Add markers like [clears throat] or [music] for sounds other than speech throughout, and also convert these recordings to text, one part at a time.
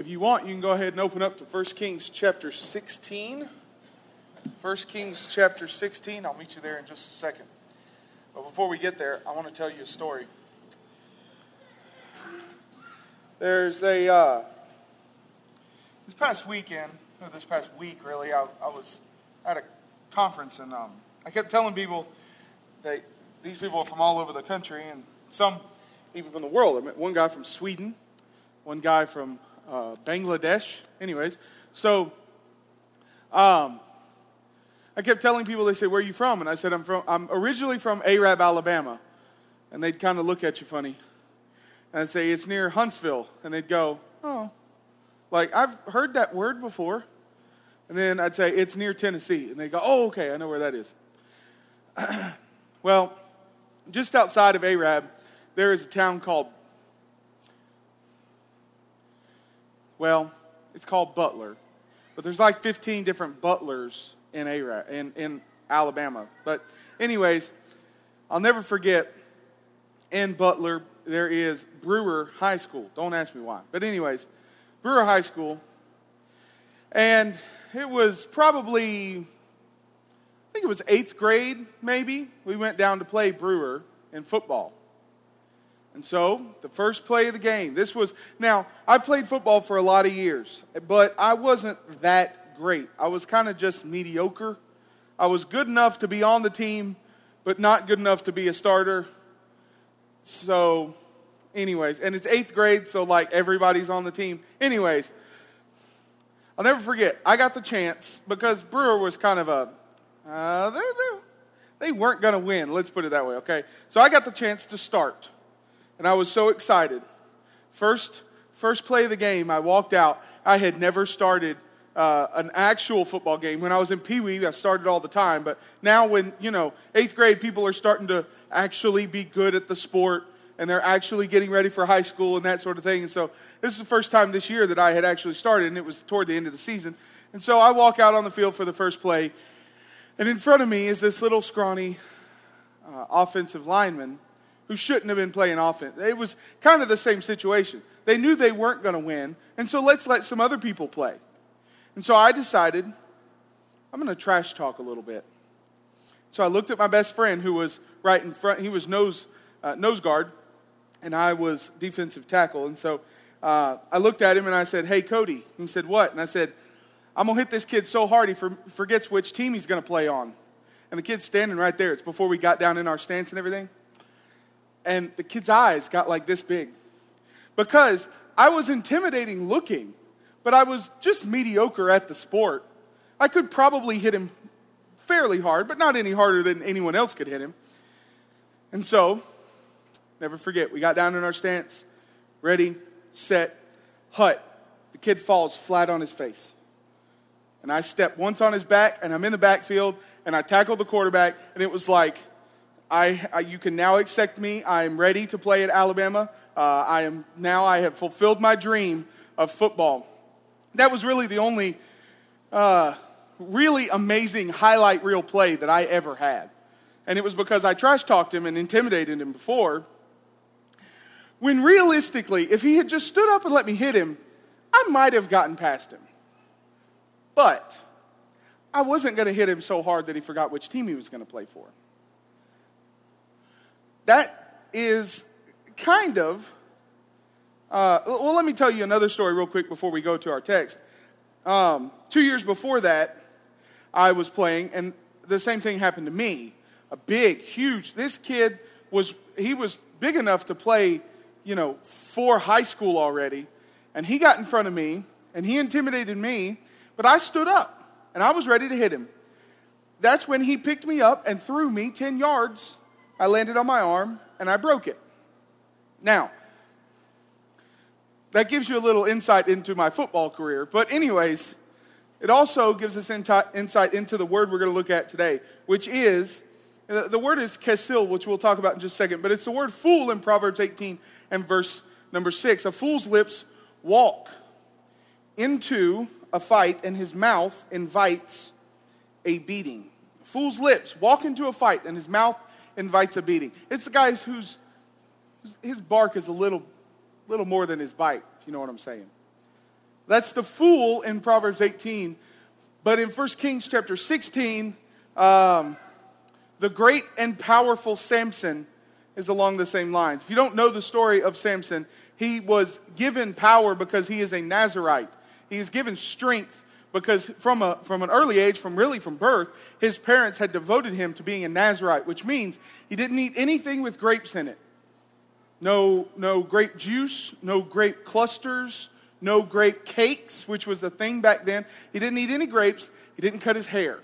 If you want, you can go ahead and open up to 1 Kings chapter 16. 1 Kings chapter 16. I'll meet you there in just a second. But before we get there, I want to tell you a story. There's a, uh, this past weekend, or this past week really, I, I was at a conference and um, I kept telling people that these people are from all over the country and some even from the world. I met one guy from Sweden, one guy from uh, Bangladesh. Anyways, so um, I kept telling people, they say, Where are you from? And I said, I'm, from, I'm originally from Arab, Alabama. And they'd kind of look at you funny. And I'd say, It's near Huntsville. And they'd go, Oh. Like, I've heard that word before. And then I'd say, It's near Tennessee. And they'd go, Oh, okay, I know where that is. [clears throat] well, just outside of Arab, there is a town called Well, it's called Butler. But there's like 15 different butlers in, Arab, in, in Alabama. But, anyways, I'll never forget in Butler, there is Brewer High School. Don't ask me why. But, anyways, Brewer High School. And it was probably, I think it was eighth grade, maybe. We went down to play Brewer in football. And so, the first play of the game, this was, now, I played football for a lot of years, but I wasn't that great. I was kind of just mediocre. I was good enough to be on the team, but not good enough to be a starter. So, anyways, and it's eighth grade, so like everybody's on the team. Anyways, I'll never forget, I got the chance because Brewer was kind of a, uh, they, they, they weren't going to win, let's put it that way, okay? So I got the chance to start and I was so excited. First, first play of the game, I walked out. I had never started uh, an actual football game. When I was in Pee Wee, I started all the time. But now, when, you know, eighth grade, people are starting to actually be good at the sport and they're actually getting ready for high school and that sort of thing. And so, this is the first time this year that I had actually started, and it was toward the end of the season. And so, I walk out on the field for the first play, and in front of me is this little scrawny uh, offensive lineman who shouldn't have been playing offense. It was kind of the same situation. They knew they weren't going to win, and so let's let some other people play. And so I decided I'm going to trash talk a little bit. So I looked at my best friend who was right in front. He was nose, uh, nose guard, and I was defensive tackle. And so uh, I looked at him and I said, Hey, Cody. And he said, What? And I said, I'm going to hit this kid so hard he for, forgets which team he's going to play on. And the kid's standing right there. It's before we got down in our stance and everything and the kid's eyes got like this big because I was intimidating looking, but I was just mediocre at the sport. I could probably hit him fairly hard, but not any harder than anyone else could hit him. And so, never forget, we got down in our stance, ready, set, hut. The kid falls flat on his face. And I step once on his back, and I'm in the backfield, and I tackled the quarterback, and it was like I, I, you can now accept me. I am ready to play at Alabama. Uh, I am now. I have fulfilled my dream of football. That was really the only uh, really amazing highlight reel play that I ever had, and it was because I trash talked him and intimidated him before. When realistically, if he had just stood up and let me hit him, I might have gotten past him. But I wasn't going to hit him so hard that he forgot which team he was going to play for that is kind of, uh, well, let me tell you another story real quick before we go to our text. Um, two years before that, I was playing, and the same thing happened to me. A big, huge, this kid was, he was big enough to play, you know, for high school already, and he got in front of me, and he intimidated me, but I stood up, and I was ready to hit him. That's when he picked me up and threw me 10 yards I landed on my arm and I broke it. Now, that gives you a little insight into my football career. But, anyways, it also gives us insight into the word we're going to look at today, which is uh, the word is kesil, which we'll talk about in just a second, but it's the word fool in Proverbs 18 and verse number 6. A fool's lips walk into a fight, and his mouth invites a beating. fool's lips walk into a fight, and his mouth invites a beating. It's the guy whose his bark is a little, little more than his bite, if you know what I'm saying. That's the fool in Proverbs 18. But in 1 Kings chapter 16, um, the great and powerful Samson is along the same lines. If you don't know the story of Samson, he was given power because he is a Nazarite. He is given strength because from, a, from an early age, from really from birth, his parents had devoted him to being a Nazarite, which means he didn't eat anything with grapes in it. No, no grape juice, no grape clusters, no grape cakes, which was a thing back then. He didn't eat any grapes. He didn't cut his hair.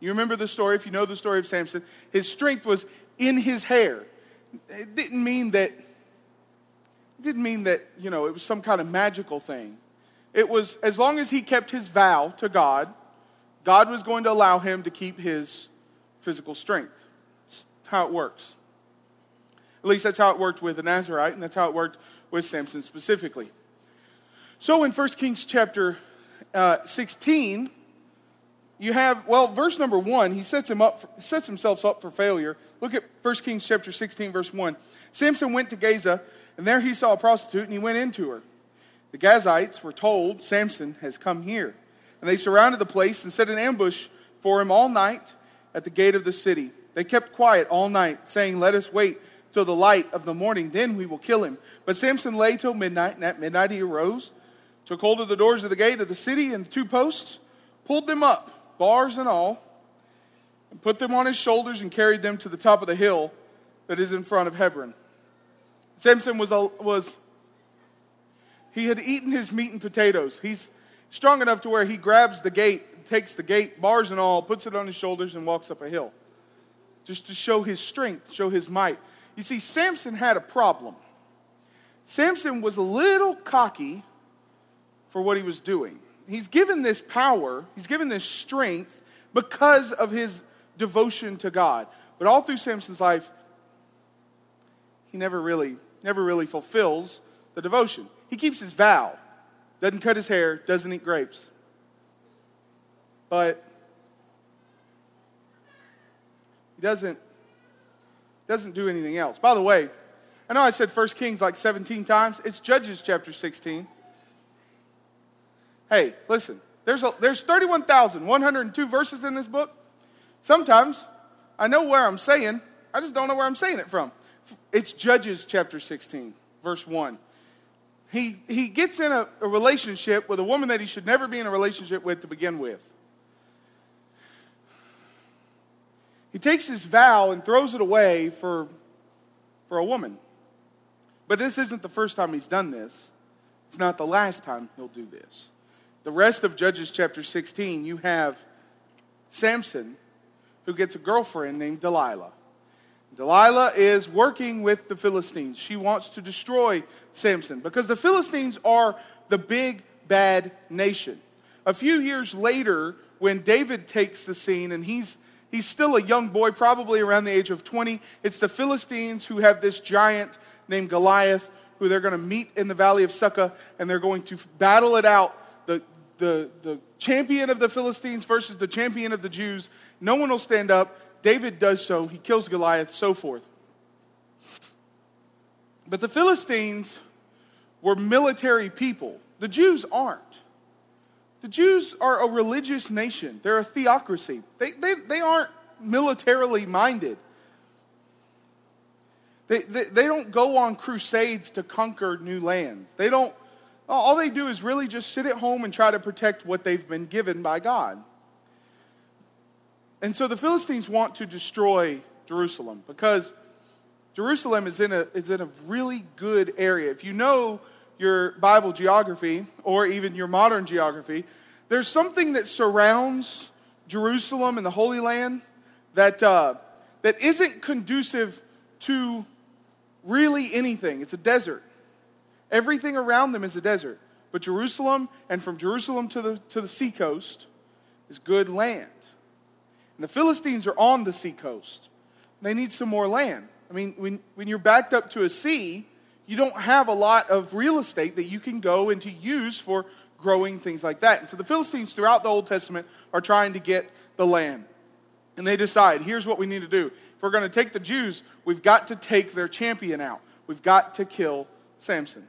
You remember the story, if you know the story of Samson. His strength was in his hair. It didn't mean that, it didn't mean that, you know, it was some kind of magical thing. It was as long as he kept his vow to God, God was going to allow him to keep his physical strength. That's how it works. At least that's how it worked with the Nazarite, and that's how it worked with Samson specifically. So in 1 Kings chapter uh, 16, you have, well, verse number one, he sets, him up, for, sets himself up for failure. Look at 1 Kings chapter 16, verse 1. Samson went to Gaza, and there he saw a prostitute, and he went into her. The Gazites were told, Samson has come here. And they surrounded the place and set an ambush for him all night at the gate of the city. They kept quiet all night, saying, Let us wait till the light of the morning, then we will kill him. But Samson lay till midnight, and at midnight he arose, took hold of the doors of the gate of the city and the two posts, pulled them up, bars and all, and put them on his shoulders and carried them to the top of the hill that is in front of Hebron. Samson was, was he had eaten his meat and potatoes. He's strong enough to where he grabs the gate, takes the gate, bars and all, puts it on his shoulders, and walks up a hill. Just to show his strength, show his might. You see, Samson had a problem. Samson was a little cocky for what he was doing. He's given this power, he's given this strength because of his devotion to God. But all through Samson's life, he never really, never really fulfills the devotion. He keeps his vow. Doesn't cut his hair, doesn't eat grapes. But he doesn't doesn't do anything else. By the way, I know I said 1 Kings like 17 times. It's Judges chapter 16. Hey, listen. There's a, there's 31,102 verses in this book. Sometimes I know where I'm saying, I just don't know where I'm saying it from. It's Judges chapter 16, verse 1 he, he gets in a, a relationship with a woman that he should never be in a relationship with to begin with. He takes his vow and throws it away for, for a woman. But this isn't the first time he's done this. It's not the last time he'll do this. The rest of Judges chapter 16, you have Samson who gets a girlfriend named Delilah. Delilah is working with the Philistines. She wants to destroy Samson because the Philistines are the big bad nation. A few years later, when David takes the scene and he's he's still a young boy, probably around the age of 20, it's the Philistines who have this giant named Goliath who they're going to meet in the valley of Sukkah and they're going to battle it out. The, the, the champion of the Philistines versus the champion of the Jews. No one will stand up. David does so. He kills Goliath, so forth. But the Philistines were military people. The Jews aren't. The Jews are a religious nation, they're a theocracy. They, they, they aren't militarily minded. They, they, they don't go on crusades to conquer new lands. They don't, all they do is really just sit at home and try to protect what they've been given by God. And so the Philistines want to destroy Jerusalem because Jerusalem is in a, is in a really good area. If you know your Bible geography or even your modern geography, there's something that surrounds Jerusalem and the Holy Land that, uh, that isn't conducive to really anything. It's a desert. Everything around them is a desert. But Jerusalem, and from Jerusalem to the, to the seacoast, is good land. And the Philistines are on the seacoast. They need some more land. I mean, when, when you're backed up to a sea, you don't have a lot of real estate that you can go and to use for growing things like that. And so the Philistines throughout the Old Testament are trying to get the land. And they decide, here's what we need to do. If we're going to take the Jews, we've got to take their champion out. We've got to kill Samson.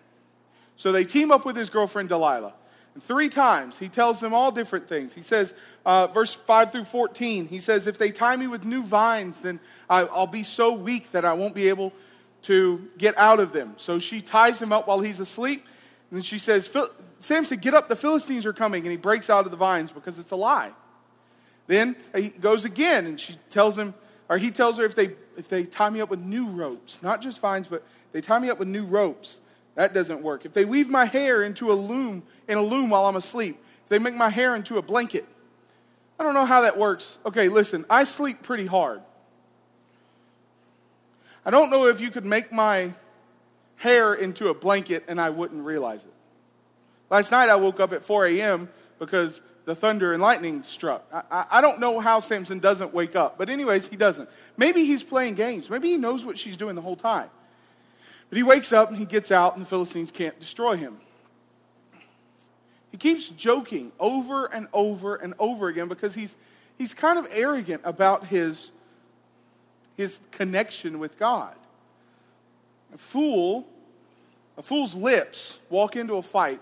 So they team up with his girlfriend Delilah. Three times he tells them all different things. He says, uh, verse 5 through 14, he says, If they tie me with new vines, then I, I'll be so weak that I won't be able to get out of them. So she ties him up while he's asleep. And then she says, Samson, get up, the Philistines are coming. And he breaks out of the vines because it's a lie. Then he goes again and she tells him, or he tells her, if they, if they tie me up with new ropes, not just vines, but they tie me up with new ropes, that doesn't work. If they weave my hair into a loom, in a loom while I'm asleep, if they make my hair into a blanket, I don't know how that works. Okay, listen, I sleep pretty hard. I don't know if you could make my hair into a blanket and I wouldn't realize it. Last night I woke up at 4 a.m. because the thunder and lightning struck. I, I, I, don't know how Samson doesn't wake up, but anyways, he doesn't. Maybe he's playing games. Maybe he knows what she's doing the whole time. But he wakes up and he gets out, and the Philistines can't destroy him. He keeps joking over and over and over again because he's, he's kind of arrogant about his, his connection with God. A fool, a fool's lips walk into a fight,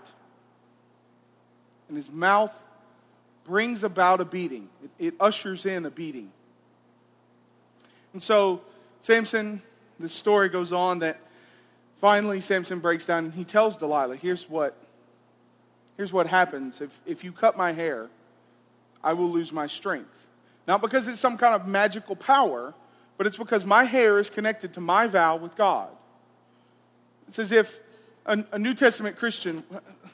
and his mouth brings about a beating. It, it ushers in a beating. And so, Samson, this story goes on that Finally, Samson breaks down and he tells Delilah, here's what, here's what happens. If, if you cut my hair, I will lose my strength. Not because it's some kind of magical power, but it's because my hair is connected to my vow with God. It's as if a, a New Testament Christian,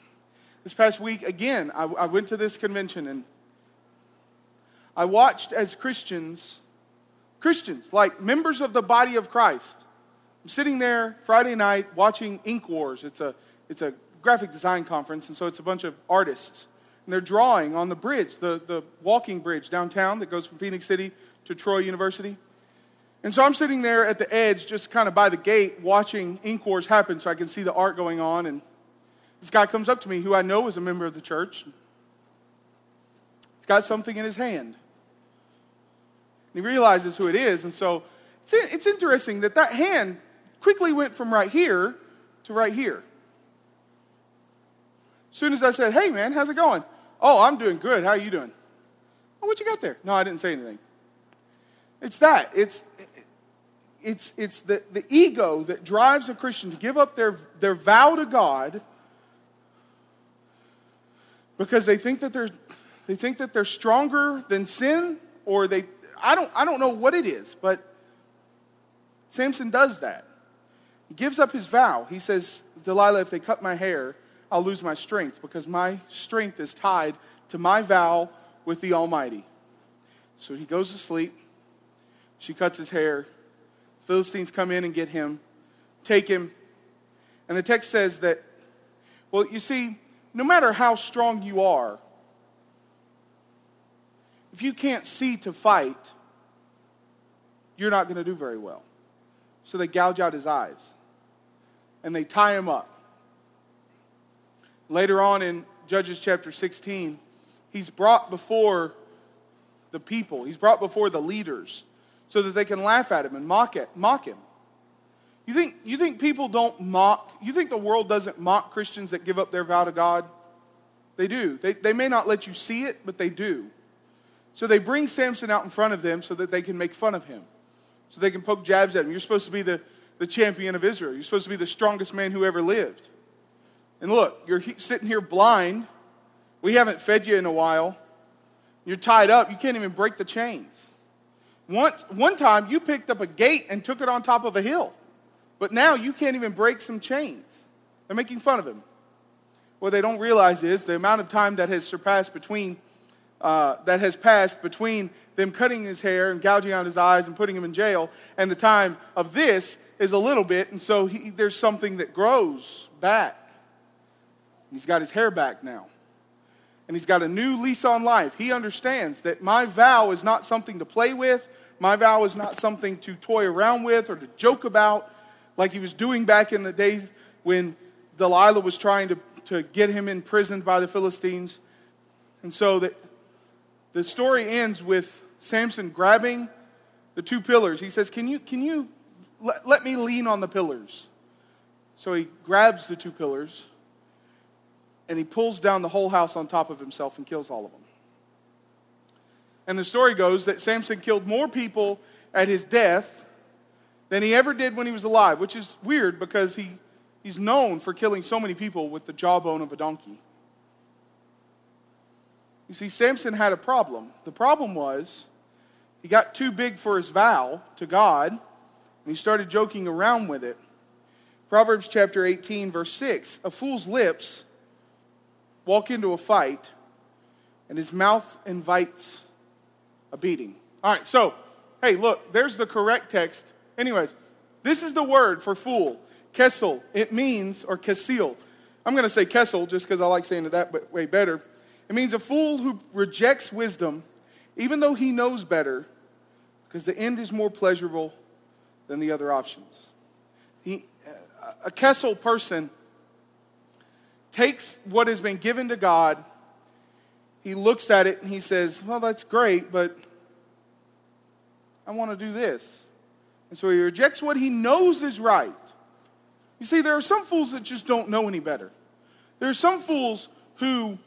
[laughs] this past week, again, I, I went to this convention and I watched as Christians, Christians, like members of the body of Christ, I'm sitting there Friday night watching Ink Wars. It's a, it's a graphic design conference, and so it's a bunch of artists. And they're drawing on the bridge, the, the walking bridge downtown that goes from Phenix City to Troy University. And so I'm sitting there at the edge, just kind of by the gate, watching Ink Wars happen so I can see the art going on. And this guy comes up to me, who I know is a member of the church. He's got something in his hand. And he realizes who it is. And so it's, it's interesting that that hand quickly went from right here to right here. As soon as I said, hey man, how's it going? Oh, I'm doing good. How are you doing? Oh, what you got there? No, I didn't say anything. It's that. It's, it's, it's the, the ego that drives a Christian to give up their, their vow to God because they think that they're, they think that they're stronger than sin or they, I don't, I don't know what it is, but Samson does that. Gives up his vow. He says, Delilah, if they cut my hair, I'll lose my strength because my strength is tied to my vow with the Almighty. So he goes to sleep. She cuts his hair. Philistines come in and get him, take him. And the text says that, well, you see, no matter how strong you are, if you can't see to fight, you're not going to do very well. So they gouge out his eyes and they tie him up. Later on in Judges chapter 16, he's brought before the people, he's brought before the leaders so that they can laugh at him and mock, it, mock him. You think, you think people don't mock, you think the world doesn't mock Christians that give up their vow to God? They do. They, they may not let you see it, but they do. So they bring Samson out in front of them so that they can make fun of him, so they can poke jabs at him. You're supposed to be the, the champion of Israel. You're supposed to be the strongest man who ever lived. And look, you're sitting here blind. We haven't fed you in a while. You're tied up. You can't even break the chains. Once, one time, you picked up a gate and took it on top of a hill. But now you can't even break some chains. They're making fun of him. What they don't realize is the amount of time that has surpassed between, uh, that has passed between them cutting his hair and gouging out his eyes and putting him in jail and the time of this is a little bit, and so he, there's something that grows back. He's got his hair back now. And he's got a new lease on life. He understands that my vow is not something to play with. My vow is not something to toy around with or to joke about like he was doing back in the days when Delilah was trying to, to get him imprisoned by the Philistines. And so that the story ends with Samson grabbing the two pillars. He says, Can you, can you let, let me lean on the pillars. So he grabs the two pillars and he pulls down the whole house on top of himself and kills all of them. And the story goes that Samson killed more people at his death than he ever did when he was alive, which is weird because he, he's known for killing so many people with the jawbone of a donkey. You see, Samson had a problem. The problem was he got too big for his vow to God, and he started joking around with it. Proverbs chapter 18, verse 6 A fool's lips walk into a fight, and his mouth invites a beating. All right, so, hey, look, there's the correct text. Anyways, this is the word for fool, kessel. It means, or kessil. I'm going to say kessel just because I like saying it that way better. It means a fool who rejects wisdom, even though he knows better, because the end is more pleasurable than the other options. He, a kessel person takes what has been given to God, he looks at it and he says, Well, that's great, but I want to do this. And so he rejects what he knows is right. You see, there are some fools that just don't know any better. There are some fools who,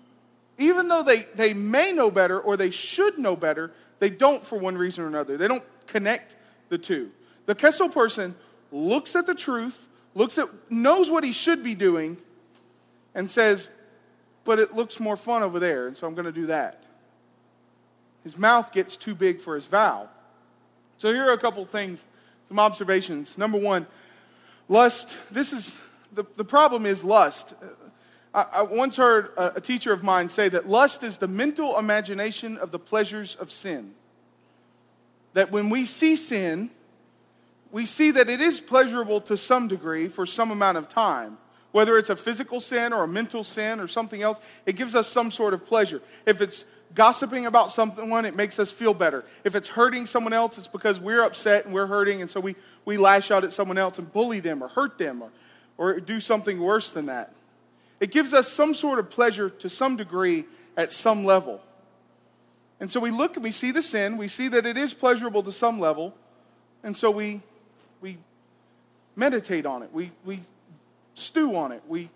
even though they, they may know better or they should know better, they don't for one reason or another. They don't connect the two. The Kessel person looks at the truth, looks at, knows what he should be doing, and says, but it looks more fun over there, and so I'm going to do that. His mouth gets too big for his vow. So here are a couple things, some observations. Number one, lust. This is the, the problem is lust. I, I once heard a, a teacher of mine say that lust is the mental imagination of the pleasures of sin. That when we see sin, we see that it is pleasurable to some degree for some amount of time whether it's a physical sin or a mental sin or something else, it gives us some sort of pleasure. If it's gossiping about someone, it makes us feel better. If it's hurting someone else, it's because we're upset and we're hurting, and so we, we lash out at someone else and bully them or hurt them or, or do something worse than that. It gives us some sort of pleasure to some degree at some level. And so we look and we see the sin, we see that it is pleasurable to some level, and so we, we meditate on it. We, we stew on it. We,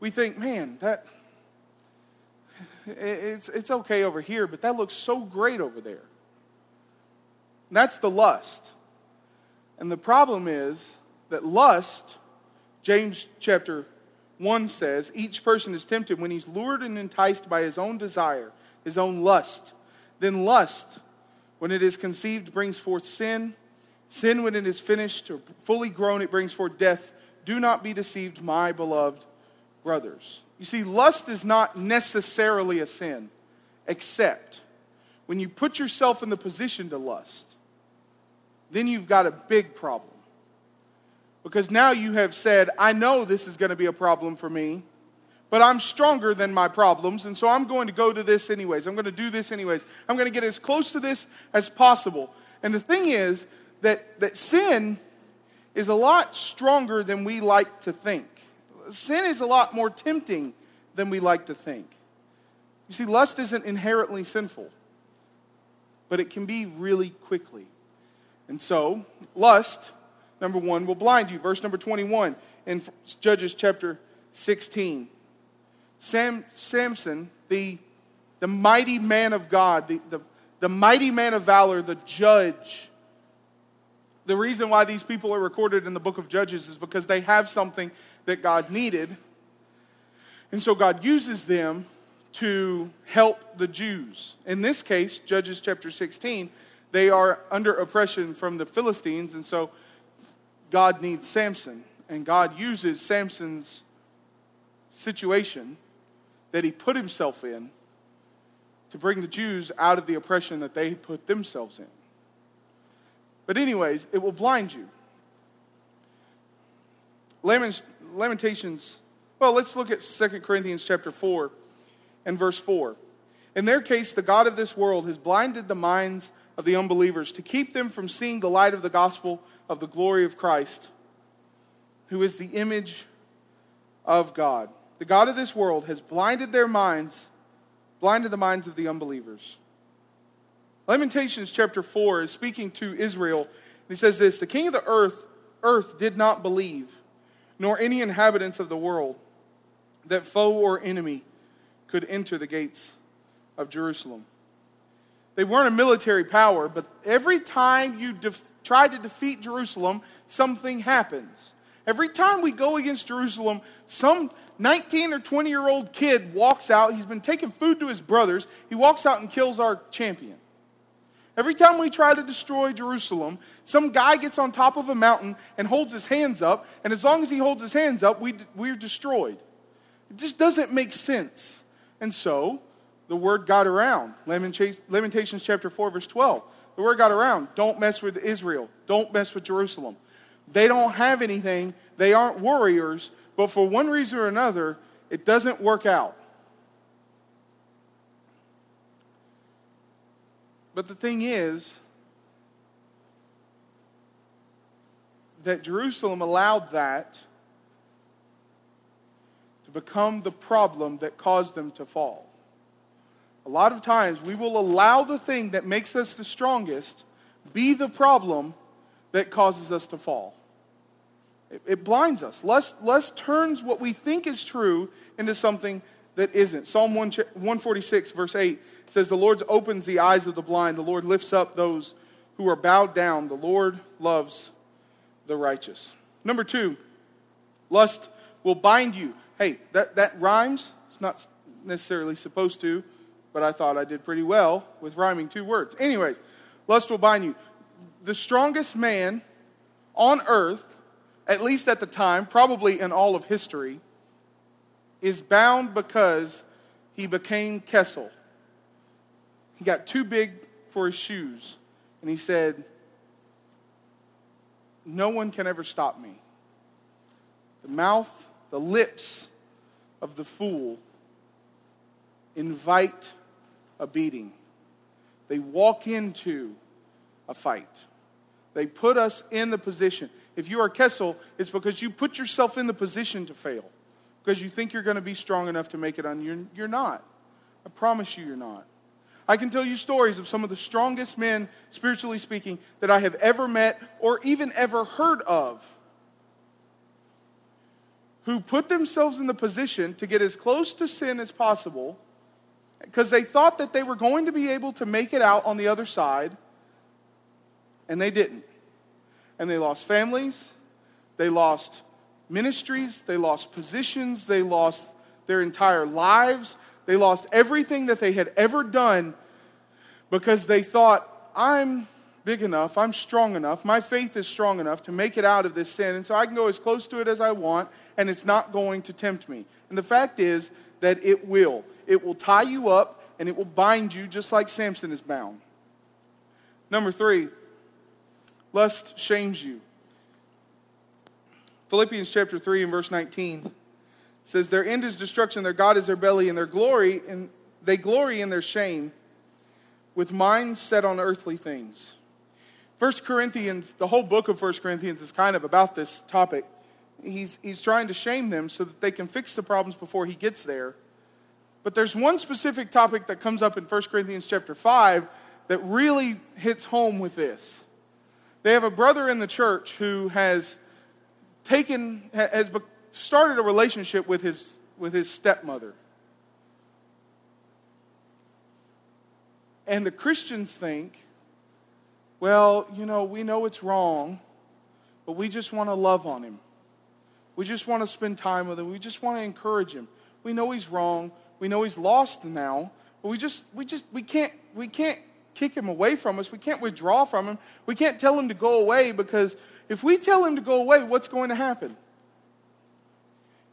we think, man, that it's, it's okay over here, but that looks so great over there. that's the lust. And the problem is that lust, James chapter 1 says, each person is tempted when he's lured and enticed by his own desire, his own lust. Then lust, when it is conceived, brings forth sin. Sin, when it is finished or fully grown, it brings forth death. Do not be deceived, my beloved brothers. You see, lust is not necessarily a sin, except when you put yourself in the position to lust, then you've got a big problem. Because now you have said, I know this is going to be a problem for me, but I'm stronger than my problems, and so I'm going to go to this anyways. I'm going to do this anyways. I'm going to get as close to this as possible. And the thing is that, that sin is a lot stronger than we like to think. Sin is a lot more tempting than we like to think. You see, lust isn't inherently sinful, but it can be really quickly. And so, lust, number one, will blind you. Verse number 21 in Judges chapter 16. Sam, Samson, the, the mighty man of God, the, the, the mighty man of valor, the judge, the reason why these people are recorded in the book of Judges is because they have something that God needed. And so God uses them to help the Jews. In this case, Judges chapter 16, they are under oppression from the Philistines, and so God needs Samson. And God uses Samson's situation that he put himself in to bring the Jews out of the oppression that they put themselves in. But, anyways, it will blind you. Lamentations, well, let's look at 2 Corinthians chapter 4 and verse 4. In their case, the God of this world has blinded the minds of the unbelievers to keep them from seeing the light of the gospel of the glory of Christ, who is the image of God. The God of this world has blinded their minds, blinded the minds of the unbelievers. Lamentations chapter 4 is speaking to Israel. He says this The king of the earth, earth did not believe, nor any inhabitants of the world. that foe or enemy could enter the gates of Jerusalem. They weren't a military power, but every time you def- try to defeat Jerusalem, something happens. Every time we go against Jerusalem, some 19 or 20 year old kid walks out. He's been taking food to his brothers. He walks out and kills our champion. Every time we try to destroy Jerusalem, some guy gets on top of a mountain and holds his hands up, and as long as he holds his hands up, we, we're destroyed. It just doesn't make sense. And so, the word got around. Lamentations chapter 4, verse 12. The word got around. Don't mess with Israel. Don't mess with Jerusalem. They don't have anything. They aren't warriors. But for one reason or another, it doesn't work out. But the thing is that Jerusalem allowed that to become the problem that caused them to fall. A lot of times we will allow the thing that makes us the strongest be the problem that causes us to fall. It, it blinds us. Lust, lust turns what we think is true into something that isn't. Psalm 146, verse 8 says, The Lord opens the eyes of the blind, the Lord lifts up those who are bowed down, the Lord loves the righteous. Number two, lust will bind you. Hey, that, that rhymes. It's not necessarily supposed to, but I thought I did pretty well with rhyming two words. Anyways, lust will bind you. The strongest man on earth, at least at the time, probably in all of history, is bound because he became Kessel. He got too big for his shoes. And he said, No one can ever stop me. The mouth, the lips of the fool invite a beating. They walk into a fight. They put us in the position. If you are Kessel, it's because you put yourself in the position to fail. Because you think you're going to be strong enough to make it on. You're, you're not. I promise you, you're not. I can tell you stories of some of the strongest men, spiritually speaking, that I have ever met or even ever heard of who put themselves in the position to get as close to sin as possible because they thought that they were going to be able to make it out on the other side, and they didn't. And they lost families, they lost ministries, they lost positions, they lost their entire lives, they lost everything that they had ever done because they thought, I'm big enough, I'm strong enough, my faith is strong enough to make it out of this sin, and so I can go as close to it as I want, and it's not going to tempt me. And the fact is that it will. It will tie you up and it will bind you just like Samson is bound. Number three, lust shames you. Philippians chapter 3 and verse 19 says, Their end is destruction, their God is their belly, and their glory, and they glory in their shame, with minds set on earthly things. First Corinthians, the whole book of First Corinthians is kind of about this topic. He's, he's trying to shame them so that they can fix the problems before he gets there. But there's one specific topic that comes up in 1 Corinthians chapter 5 that really hits home with this. They have a brother in the church who has taken, has started a relationship with his, with his stepmother. And the Christians think, well, you know, we know it's wrong, but we just want to love on him. We just want to spend time with him. We just want to encourage him. We know he's wrong. We know he's lost now, but we just we just we can't we can't kick him away from us. We can't withdraw from him. We can't tell him to go away because if we tell him to go away, what's going to happen?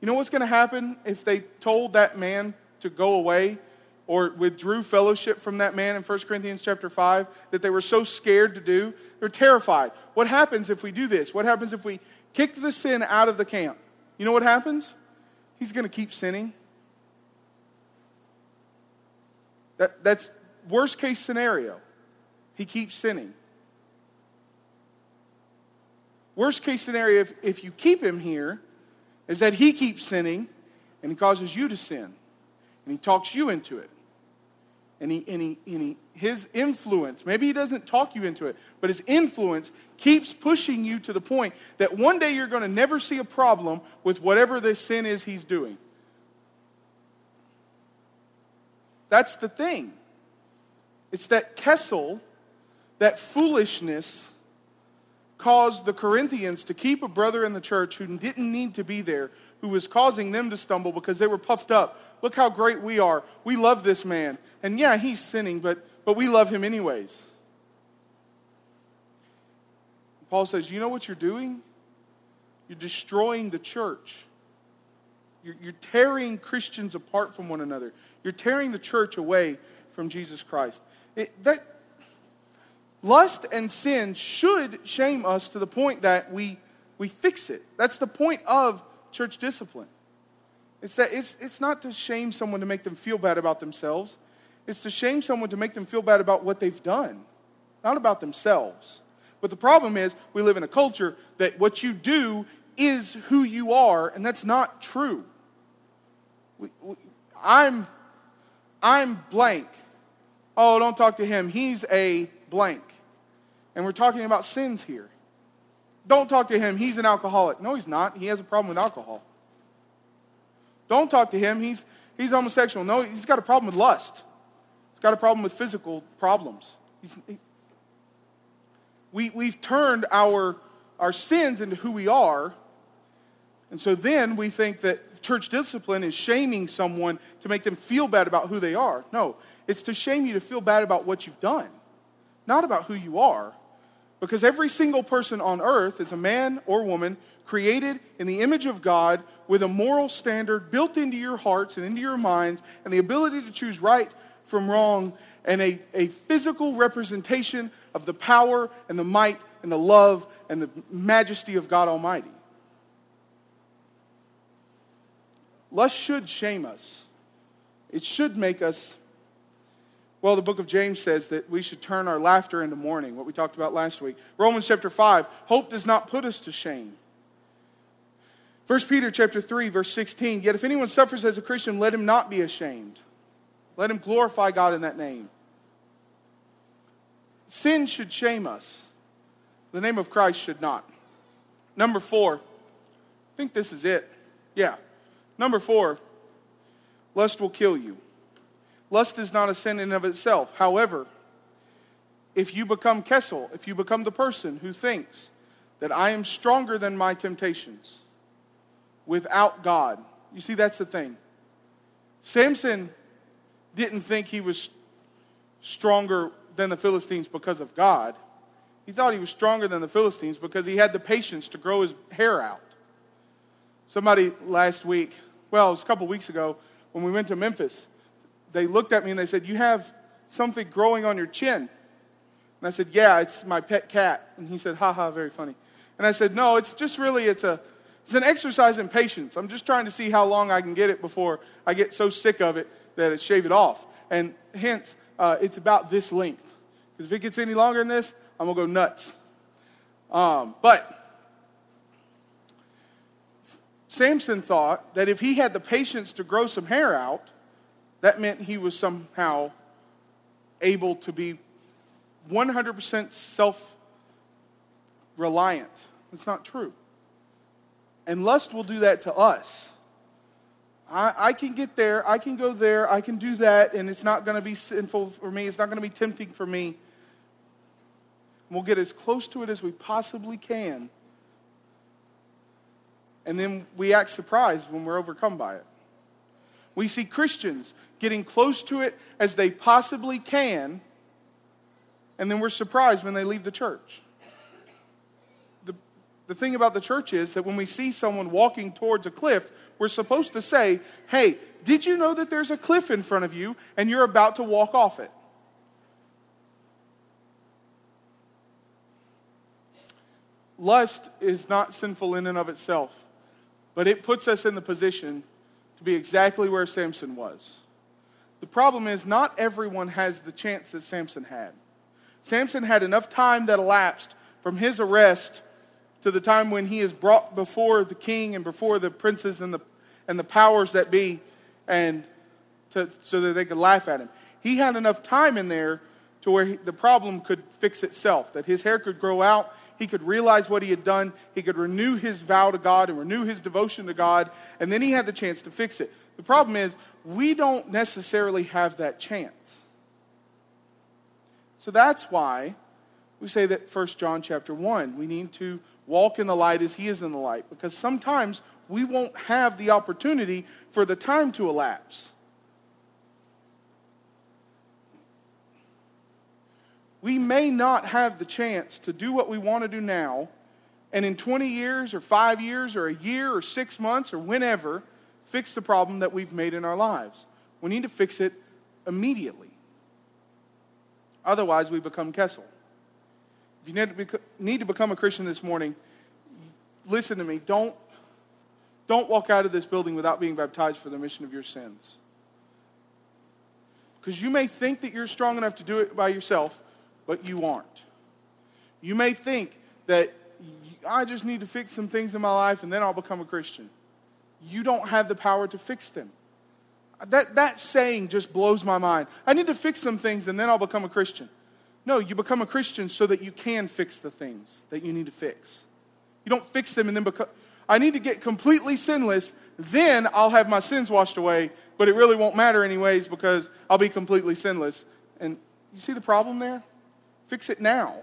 You know what's going to happen if they told that man to go away or withdrew fellowship from that man in 1 Corinthians chapter 5 that they were so scared to do? They're terrified. What happens if we do this? What happens if we kick the sin out of the camp? You know what happens? He's going to keep sinning. That, that's worst case scenario. He keeps sinning. Worst case scenario, if, if you keep him here, is that he keeps sinning and he causes you to sin and he talks you into it. And, he, and, he, and he, his influence, maybe he doesn't talk you into it, but his influence keeps pushing you to the point that one day you're going to never see a problem with whatever this sin is he's doing. That's the thing. It's that Kessel, that foolishness, caused the Corinthians to keep a brother in the church who didn't need to be there, who was causing them to stumble because they were puffed up. Look how great we are. We love this man. And yeah, he's sinning, but, but we love him anyways. Paul says, You know what you're doing? You're destroying the church. You're, you're tearing Christians apart from one another. You're tearing the church away from Jesus Christ. It, that, lust and sin should shame us to the point that we, we fix it. That's the point of church discipline. It's, that it's, it's not to shame someone to make them feel bad about themselves. It's to shame someone to make them feel bad about what they've done, not about themselves. But the problem is, we live in a culture that what you do is who you are, and that's not true. We, we, I'm, I'm blank. Oh, don't talk to him. He's a blank. And we're talking about sins here. Don't talk to him. He's an alcoholic. No, he's not. He has a problem with alcohol. Don't talk to him. He's, he's homosexual. No, he's got a problem with lust. He's got a problem with physical problems. He, we, we've turned our, our sins into who we are and so then we think that church discipline is shaming someone to make them feel bad about who they are. No, it's to shame you to feel bad about what you've done, not about who you are. Because every single person on earth is a man or woman created in the image of God with a moral standard built into your hearts and into your minds and the ability to choose right from wrong and a, a physical representation of the power and the might and the love and the majesty of God Almighty. Lust should shame us. It should make us, well, the book of James says that we should turn our laughter into mourning, what we talked about last week. Romans chapter 5, hope does not put us to shame. 1 Peter chapter 3, verse 16, yet if anyone suffers as a Christian, let him not be ashamed. Let him glorify God in that name. Sin should shame us. The name of Christ should not. Number four, I think this is it. Yeah. Number four, lust will kill you. Lust is not a sin in of itself. However, if you become Kessel, if you become the person who thinks that I am stronger than my temptations without God, you see, that's the thing. Samson didn't think he was stronger than the Philistines because of God. He thought he was stronger than the Philistines because he had the patience to grow his hair out. Somebody last week well, it was a couple weeks ago when we went to Memphis. They looked at me and they said, You have something growing on your chin. And I said, Yeah, it's my pet cat. And he said, Ha ha, very funny. And I said, No, it's just really, it's, a, it's an exercise in patience. I'm just trying to see how long I can get it before I get so sick of it that I shave it off. And hence, uh, it's about this length. Because if it gets any longer than this, I'm going to go nuts. Um, but Samson thought that if he had the patience to grow some hair out, that meant he was somehow able to be 100% self reliant. It's not true. And lust will do that to us. I, I, can get there, I can go there, I can do that, and it's not going to be sinful for me, it's not going to be tempting for me. We'll get as close to it as we possibly can and then we act surprised when we're overcome by it. We see Christians getting close to it as they possibly can, and then we're surprised when they leave the church. The, the thing about the church is that when we see someone walking towards a cliff, we're supposed to say, Hey, did you know that there's a cliff in front of you and you're about to walk off it? Lust is not sinful in and of itself. But it puts us in the position to be exactly where Samson was. The problem is, not everyone has the chance that Samson had. Samson had enough time that elapsed from his arrest to the time when he is brought before the king and before the princes and the, and the powers that be, and to, so that they could laugh at him. He had enough time in there to where he, the problem could fix itself, that his hair could grow out he could realize what he had done. He could renew his vow to God and renew his devotion to God. And then he had the chance to fix it. The problem is, we don't necessarily have that chance. So that's why we say that 1 John chapter 1, we need to walk in the light as he is in the light because sometimes we won't have the opportunity for the time to elapse. We may not have the chance to do what we want to do now, and in 20 years or five years or a year or six months or whenever, fix the problem that we've made in our lives. We need to fix it immediately. Otherwise, we become Kessel. If you need to, need to become a Christian this morning, listen to me. Don't, don't walk out of this building without being baptized for the remission of your sins. Because you may think that you're strong enough to do it by yourself, but you aren't. You may think that I just need to fix some things in my life and then I'll become a Christian. You don't have the power to fix them. That, that saying just blows my mind. I need to fix some things and then I'll become a Christian. No, you become a Christian so that you can fix the things that you need to fix. You don't fix them and then become. I need to get completely sinless, then I'll have my sins washed away, but it really won't matter anyways because I'll be completely sinless. And you see the problem there? Fix it now.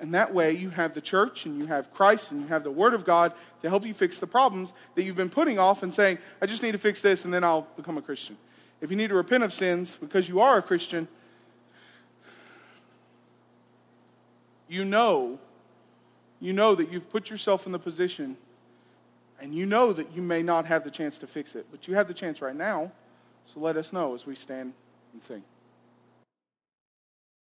And that way you have the church and you have Christ and you have the Word of God to help you fix the problems that you've been putting off and saying, I just need to fix this and then I'll become a Christian. If you need to repent of sins because you are a Christian, you know, you know that you've put yourself in the position and you know that you may not have the chance to fix it, but you have the chance right now. So let us know as we stand and sing.